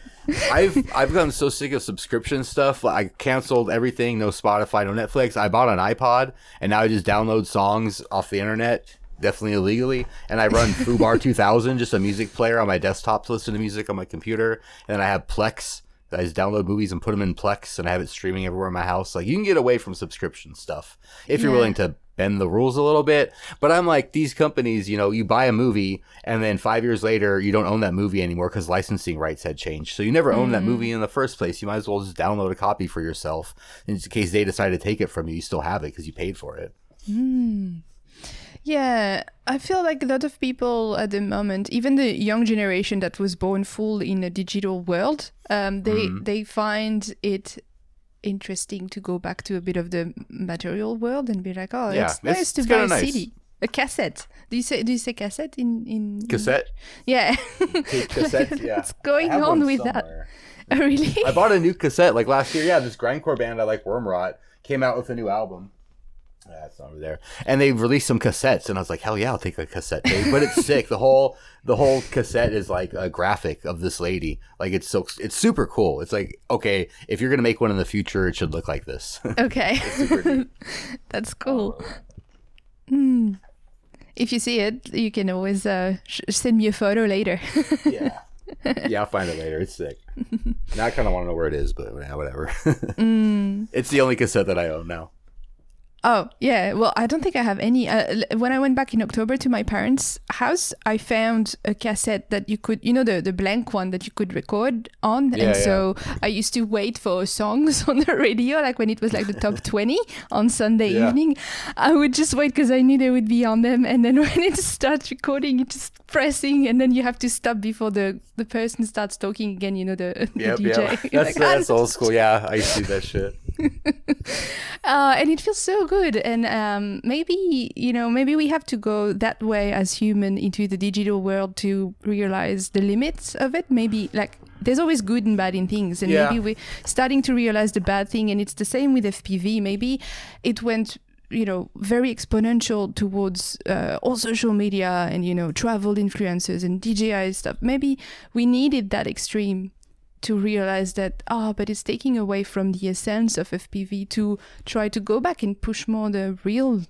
I've I've gotten so sick of subscription stuff. Like, I canceled everything. No Spotify, no Netflix. I bought an iPod, and now I just download songs off the internet, definitely illegally. And I run foobar2000, just a music player on my desktop to listen to music on my computer. And then I have Plex. I just download movies and put them in Plex, and I have it streaming everywhere in my house. Like you can get away from subscription stuff if you're Yeah. willing to bend the rules a little bit. But I'm like these companies, you know, you buy a movie and then five years later you don't own that movie anymore because licensing rights had changed. So you never owned that movie mm. in the first place. You might as well just download a copy for yourself. In case they decide to take it from you, you still have it because you paid for it. Hmm. Yeah, I feel like a lot of people at the moment, even the young generation that was born full in a digital world, um, they Mm-hmm. they find it interesting to go back to a bit of the material world and be like, oh, Yeah, it's it's- nice to it's buy a nice. CD, a cassette. Do you say do you say cassette in in Cassette, Yeah, cassette. yeah. what's going on with that? somewhere. really? I bought a new cassette like last year. Yeah, this grindcore band I like, Wormrot, came out with a new album. That's over there. And they released some cassettes, and I was like, hell yeah, I'll take a cassette tape. But it's sick. The whole the whole cassette is like a graphic of this lady. Like it's so it's super cool. It's like okay, if you're gonna make one in the future, it should look like this. Okay, that's cool. Hmm. If you see it, you can always uh, sh- send me a photo later. yeah. Yeah, I'll find it later. It's sick. Now I kind of want to know where it is, but yeah, whatever. Mm. It's the only cassette that I own now. Oh yeah, well I don't think I have any. Uh, when I went back in October to my parents' house, I found a cassette that you could, you know, the the blank one that you could record on, Yeah, and yeah. so I used to wait for songs on the radio, like when it was like the top twenty on Sunday Yeah. evening. I would just wait because I knew they would be on them, and then when it starts recording, you just pressing, and then you have to stop before the the person starts talking again. You know the, the DJ. yep. That's like, "Ah, that's old school. Yeah, I used to do that shit. uh, and it feels so good and um, maybe you know maybe we have to go that way as human into the digital world to realize the limits of it maybe like there's always good and bad in things and Yeah. maybe we're starting to realize the bad thing and it's the same with fpv maybe it went you know very exponential towards uh, all social media and you know travel influencers and dji stuff. Maybe we needed that extreme to realize that ah but it's taking away from the essence of fpv to try to go back and push more the real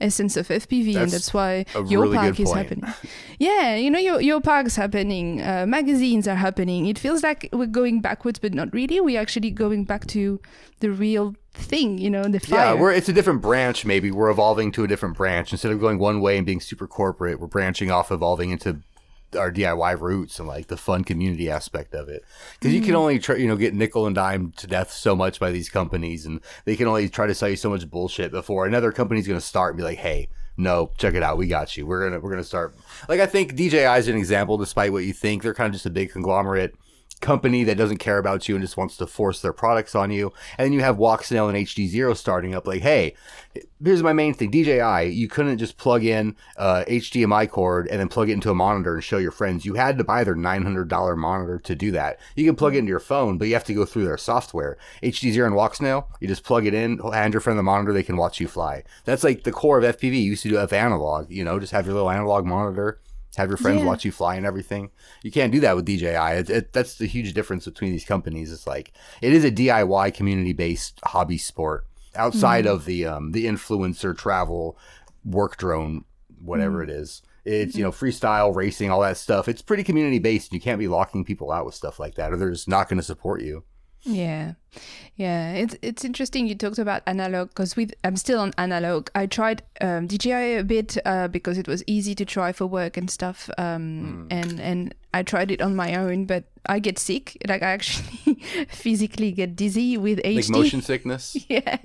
essence of fpv and That's that's why your really park is point. happening yeah you know your, your park's happening uh, magazines are happening it feels like we're going backwards but not really we're actually going back to the real thing you know the fire Yeah, we're it's a different branch. Maybe we're evolving to a different branch instead of going one way and being super corporate. We're branching off, evolving into our DIY roots and like the fun community aspect of it. Because you can mm. only try, you know, get nickel and dime to death so much by these companies, and they can only try to sell you so much bullshit before another company's going to start and be like, "Hey, no, check it out, we got you. We're gonna we're gonna start." Like I think DJI is an example. Despite what you think, they're kind of just a big conglomerate company that doesn't care about you and just wants to force their products on you. And then you have Walksnail and HD Zero starting up like, hey, here's my main thing. DJI, you couldn't just plug in uh, HDMI cord and then plug it into a monitor and show your friends. You had to buy their $900 monitor to do that. You can plug it into your phone, but you have to go through their software. HD Zero and Walksnail, you just plug it in, hand your friend the monitor, they can watch you fly. That's like the core of FPV. You used to do F analog, you know, just have your little analog monitor have your friends Yeah. watch you fly and everything. You can't do that with DJI. It, it, that's the huge difference between these companies. It's like it is a DIY community based hobby sport outside mm-hmm. of the um, the influencer travel work drone whatever mm-hmm. it is. It's you mm-hmm. know freestyle racing all that stuff. It's pretty community based. You can't be locking people out with stuff like that, or they're just not going to support you. Yeah, yeah. It's it's interesting you talked about analog because with I'm still on analog. I tried um, DJI a bit uh, because it was easy to try for work and stuff. Um, and and I tried it on my own, but I get sick. Like I actually physically get dizzy with HD. Like motion sickness. yeah.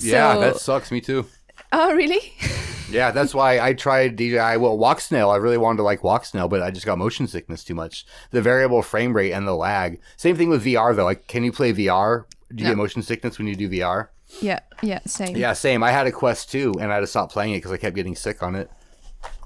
yeah, So- that sucks. Me too. Oh really? Yeah, that's why I tried DJI. Well, Walksnail, I really wanted to like Walksnail, but I just got motion sickness too much. The variable frame rate and the lag. Same thing with VR though. Like, can you play VR? Do you No. get motion sickness when you do VR? yeah, yeah. Same. Yeah, same. I had a Quest 2 and I had to stop playing it because I kept getting sick on it.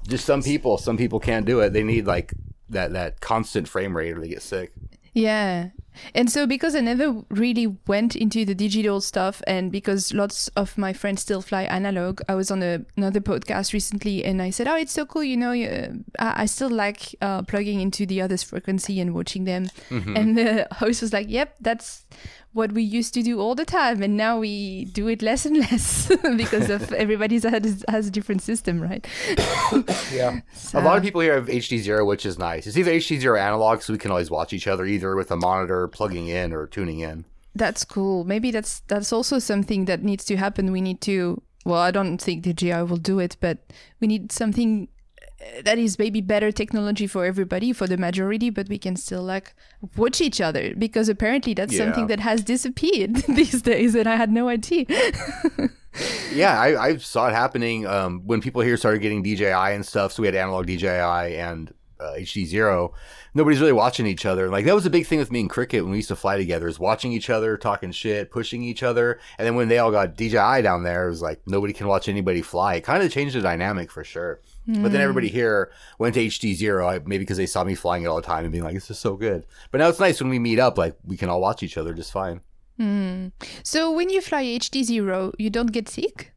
Just some people, some people can't do it. They need like that that constant frame rate or they get sick. Yeah. And so because I never really went into the digital stuff and because lots of my friends still fly analog, I was on a, another podcast recently and I said, oh, it's so cool. You know, I, I still like uh, plugging into the other's frequency and watching them. And the host was like, yep, that's what we used to do all the time. And now we do it less and less because of everybody's has, has a different system, right? Yeah. A lot of people here have HD zero, which is nice. It's either HD zero analog, so we can always watch each other either with a monitor plugging in or tuning in. That's cool. Maybe that's that's also something that needs to happen. We need to. Well, I don't think DJI will do it, but we need something that is maybe better technology for everybody, for the majority, but we can still like watch each other because apparently that's something that has disappeared these days, and I had no idea. Yeah, I, I saw it happening um, when people here started getting DJI and stuff. So we had analog DJI and uh, HD Zero. Nobody's really watching each other. Like that was a big thing with me and Cricket when we used to fly together, is watching each other, talking shit, pushing each other. And then when they all got DJI down there, it was like nobody can watch anybody fly. It kind of changed the dynamic for sure. But then everybody mm. here went to HD Zero, maybe because they saw me flying it all the time and being like, "This is so good." But now it's nice when we meet up, like we can all watch each other just fine. Mm. so when you fly HD zero, you don't get sick.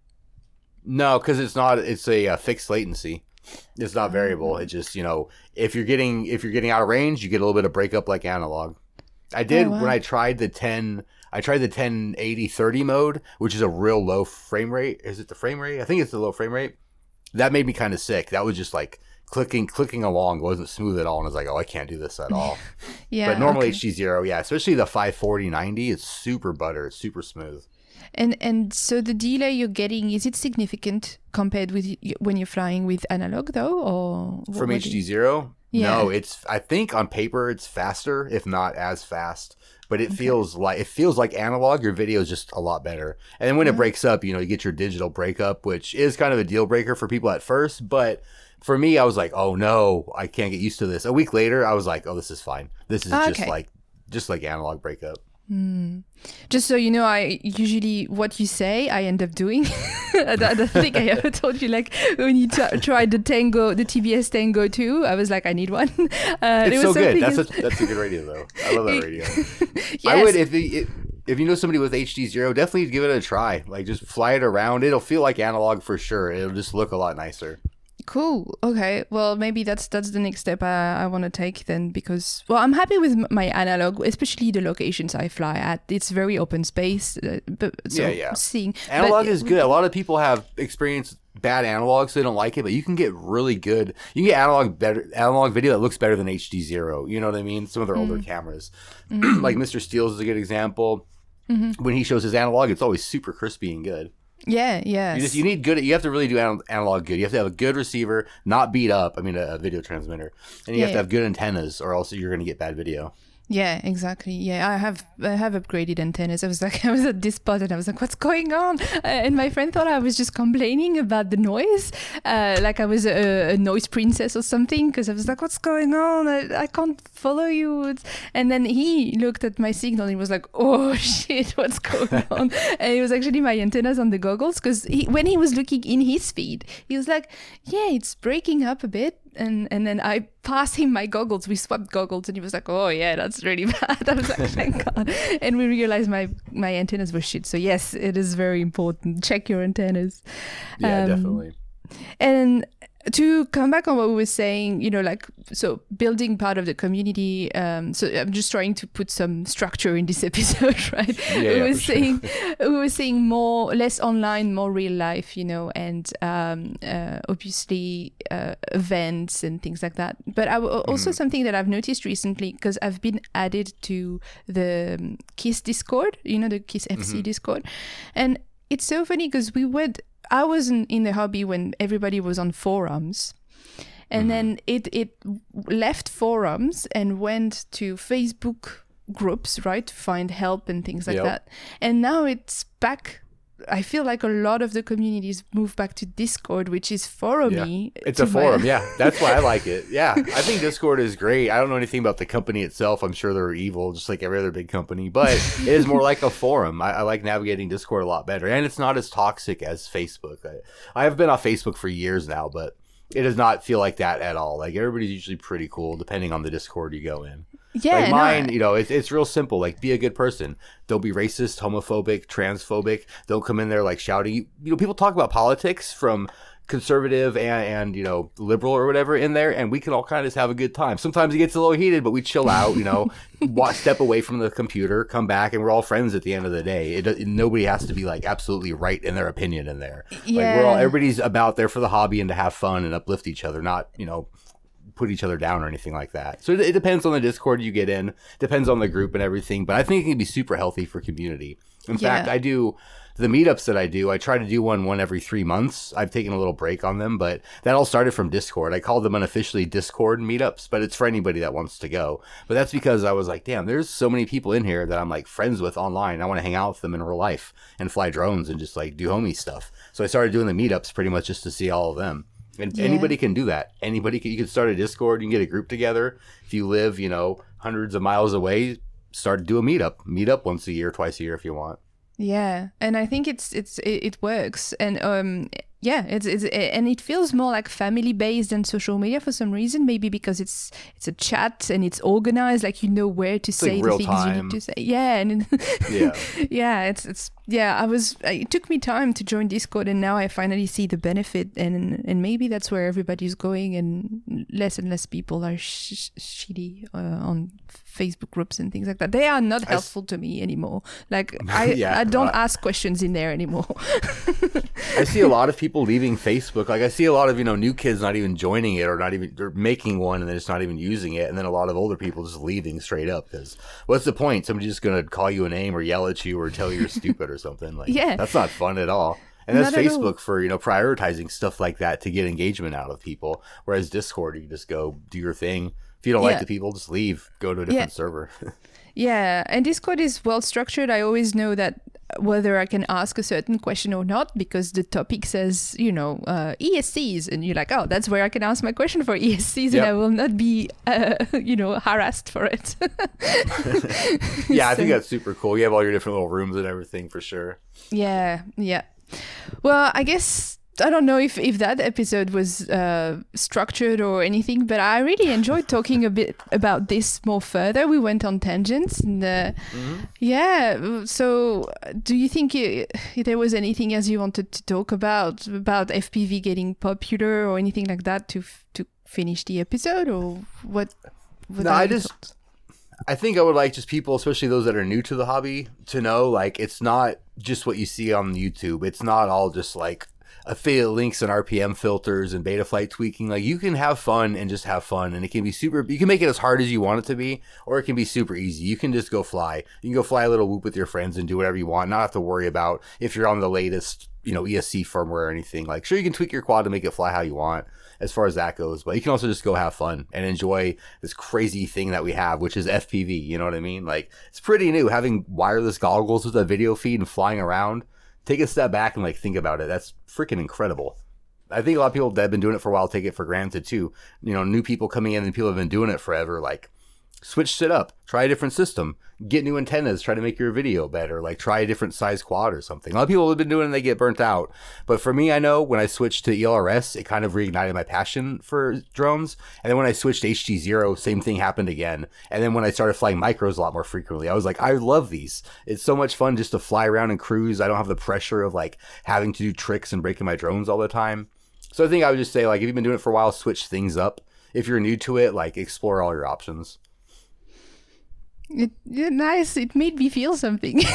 No, because it's not. It's a, uh fixed latency. It's not variable. Mm. It just you know if you're getting if you're getting out of range, you get a little bit of breakup like analog. I did Oh, wow. when I tried the ten. I tried the 1080 30 mode, which is a real low frame rate. Is it the frame rate? I think it's the low frame rate. That made me kind of sick. That was just like clicking clicking along wasn't smooth at all, and I was like, oh, I can't do this at all. Yeah, but normally okay. HD zero, yeah, especially the 540 90, it's super butter, it's super smooth. And and so the delay you're getting is it significant compared with when you're flying with analog though, or what- From HD zero, Yeah. no, it's. I think on paper it's faster, if not as fast. But it feels like it feels like analog. Your video is just a lot better. And then when it breaks up, you know, you get your digital breakup, which is kind of a deal breaker for people at first. But for me, I was like, oh no, I can't get used to this. A week later, I was like, oh, this is fine. This is Ah, just okay. like just like analog breakup. Just so you know, I usually what you say, I end up doing. I don't think I ever told you like when you t- tried the Tango, the TBS Tango 2. I was like, I need one. Uh, It's there so good. That's a, that's a good radio though. I love that radio. yes. I would if it, if you know somebody with HD zero, definitely give it a try. Like just fly it around. It'll feel like analog for sure. It'll just look a lot nicer. Cool. Okay. Well, maybe that's that's the next step I, I want to take then because well, I'm happy with my analog, especially the locations I fly at. It's very open space. Uh, but so Yeah, yeah. Seeing Analog but- is good. A lot of people have experienced bad analog, so they don't like it. But you can get really good. You can get analog better analog video that looks better than HD zero. You know what I mean? Some of their Mm. older cameras, Mm-hmm. like Mr. Steele's is a good example. When he shows his analog, it's always super crispy and good. Yeah. yeah. You just you need good. You have to really do analog good. You have to have a good receiver, not beat up. I mean, a, a video transmitter, and you Yeah, have to have good antennas, or else you're going to get bad video. Yeah, exactly. Yeah, I have I have upgraded antennas. I was like, I was at this spot and I was like, what's going on? Uh, and my friend thought I was just complaining about the noise, uh, like I was a, a noise princess or something. Because I was like, what's going on? I, I can't follow you. And then he looked at my signal and he was like, oh shit, what's going on? and it was actually my antennas on the goggles. Because he, when he was looking in his feed, he was like, yeah, it's breaking up a bit and and then I passed him my goggles. We swapped goggles, and he was like, "Oh yeah, that's really bad." I was like, "Thank God!" And we realized my my antennas were shit. So yes, it is very important. Check your antennas. Yeah, Um, definitely. And to come back on what we were saying, you know, like so building part of the community. Um, so I'm just trying to put some structure in this episode, right? Yeah, we were for sure. we were saying more, less online, more real life, you know, and um, uh, obviously uh, events and things like that. But I w- also something that I've noticed recently because I've been added to the um, Kiss Discord, you know, the Kiss FC Discord, and it's so funny because we would. I wasn't in the hobby when everybody was on forums. And mm-hmm. then it it left forums and went to Facebook groups, right, to find help and things like Yep. that. And now it's back. I feel like a lot of the communities move back to Discord, which is forumy. It's to a my- forum, yeah. That's why I like it. Yeah, I think Discord is great. I don't know anything about the company itself. I'm sure they're evil, just like every other big company. But it is more like a forum. I, I like navigating Discord a lot better, and it's not as toxic as Facebook. I, I have been on Facebook for years now, but it does not feel like that at all. Like everybody's usually pretty cool, depending on the Discord you go in. Yeah, like no, mine, you know, it's, it's real simple. Like, be a good person. Don't be racist, homophobic, transphobic. Don't come in there like shouting. You, you know, people talk about politics from conservative and, and you know liberal or whatever in there, and we can all kind of just have a good time. Sometimes it gets a little heated, but we chill out. You know, wa step away from the computer, come back, and we're all friends at the end of the day. It, it- nobody has to be like absolutely right in their opinion in there. Like we're all Yeah. everybody's about there for the hobby and to have fun and uplift each other, not you know put each other down or anything like that. So it, depends on the Discord you get in, depends on the group and everything. But I think it can be super healthy for community. In Yeah. fact, I do the meetups that I do. I try to do one one every three months. I've taken a little break on them, but that all started from Discord. I call them unofficially Discord meetups, but it's for anybody that wants to go. But that's because I was like, damn, there's so many people in here that I'm like friends with online. I want to hang out with them in real life and fly drones and just like do homie stuff. So I started doing the meetups pretty much just to see all of them. And Yeah. anybody can do that. Anybody can, you can start a Discord, you can get a group together. If you live, you know, hundreds of miles away, start to do a meetup. Meet up once a year, twice a year if you want. Yeah, and I think it's it's it, works, and um, yeah, it's it's and it feels more like family based than social media for some reason. Maybe because it's it's a chat and it's organized, like you know where to say like the things you need to say. Yeah, and Yeah. yeah, it's it's yeah. I was it took me time to join Discord, and now I finally see the benefit, and and maybe that's where everybody's going, and less and less people are sh- sh- shitty uh, on Facebook groups and things like that. They are not s- helpful to me anymore. Like I, Yeah, I don't uh, ask questions in there anymore. I see a lot of people leaving Facebook. Like I see a lot of you know new kids not even joining it or not even they're making one and they're just not even using it, and then a lot of older people just leaving straight up because what's the point? Somebody's just gonna call you a name or yell at you or tell you you're stupid or something. Like Yeah. that's not fun at all. And that's. Facebook for you know prioritizing stuff like that to get engagement out of people. Whereas Discord, you just go do your thing. If you don't Yeah. like the people, just leave. Go to a different Yeah. server. Yeah, and Discord is well structured. I always know that whether I can ask a certain question or not because the topic says, you know, uh, ESCs, and you're like, oh, that's where I can ask my question for ESCs, and Yep. I will not be, uh, you know, harassed for it. yeah, I think that's super cool. You have all your different little rooms and everything for sure. Yeah, yeah. Well, I guess I don't know if if that episode was uh, structured or anything, but I really enjoyed talking a bit about this more further. We went on tangents, and uh, yeah. So, do you think uh there was anything else you wanted to talk about about FPV getting popular or anything like that to f- to finish the episode, or what? what No, I just-? I think I would like just people, especially those that are new to the hobby, to know like it's not just what you see on YouTube. It's not all just like affiliate links and RPM filters and Betaflight tweaking. Like you can have fun and just have fun, and it can be super. You can make it as hard as you want it to be, or it can be super easy. You can just go fly. You can go fly a little whoop with your friends and do whatever you want. Not have to worry about if you're on the latest, you know, ESC firmware or anything. Like sure, you can tweak your quad to make it fly how you want as far as that goes. But you can also just go have fun and enjoy this crazy thing that we have, which is FPV. You know what I mean? Like it's pretty new having wireless goggles with a video feed and flying around. Take a step back and like think about it. That's freaking incredible. I think a lot of people that have been doing it for a while take it for granted too. You know, new people coming in and people have been doing it forever. Like switch shit up, try a different system, get new antennas, try to make your video better, like try a different size quad or something. A lot of people have been doing it and they get burnt out. But for me, I know when I switched to ELRS, it kind of reignited my passion for drones. And then when I switched to HD Zero, same thing happened again. And then when I started flying micros a lot more frequently, I was like, I love these. It's so much fun just to fly around and cruise. I don't have the pressure of like having to do tricks and breaking my drones all the time. So I think I would just say, like, if you've been doing it for a while, switch things up. If you're new to it, like, explore all your options. It, yeah, nice. It made me feel something. Good.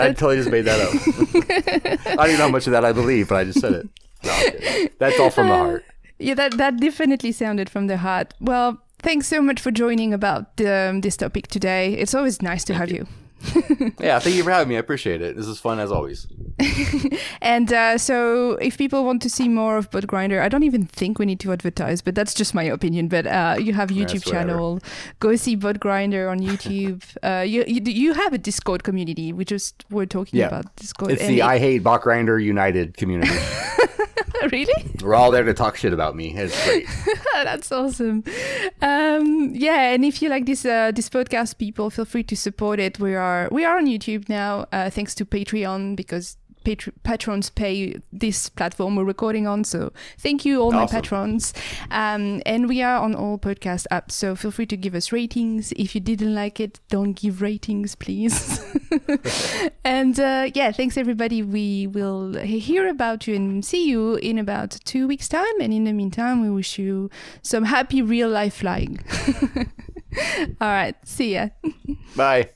I totally just made that up. I don't even know how much of that I believe, but I just said it. No, That's all from the heart. Yeah, that that definitely sounded from the heart. Well, thanks so much for joining about um, this topic today. It's always nice to have you. Yeah, thank you for having me. I appreciate it. This is fun as always. And uh, so, if people want to see more of Botgrinder, I don't even think we need to advertise, but that's just my opinion. But uh, you have YouTube channel. Go see Botgrinder on YouTube. uh, you, you you have a Discord community. We just were talking Yeah. about Discord. It's the it- I Hate Botgrinder United community. really. We're all there to talk shit about me. It's great. That's awesome. Um, yeah, and if you like this uh, this podcast, people feel free to support it. We are we are on YouTube now, uh, thanks to Patreon because patr- patrons pay this platform we're recording on. So thank you all my patrons. Um, and we are on all podcast apps. So feel free to give us ratings. If you didn't like it, don't give ratings, please. and uh, yeah, thanks everybody. We will hear about you and see you in about two weeks' time. And in the meantime, we wish you some happy real life flying. All right, see ya. Bye.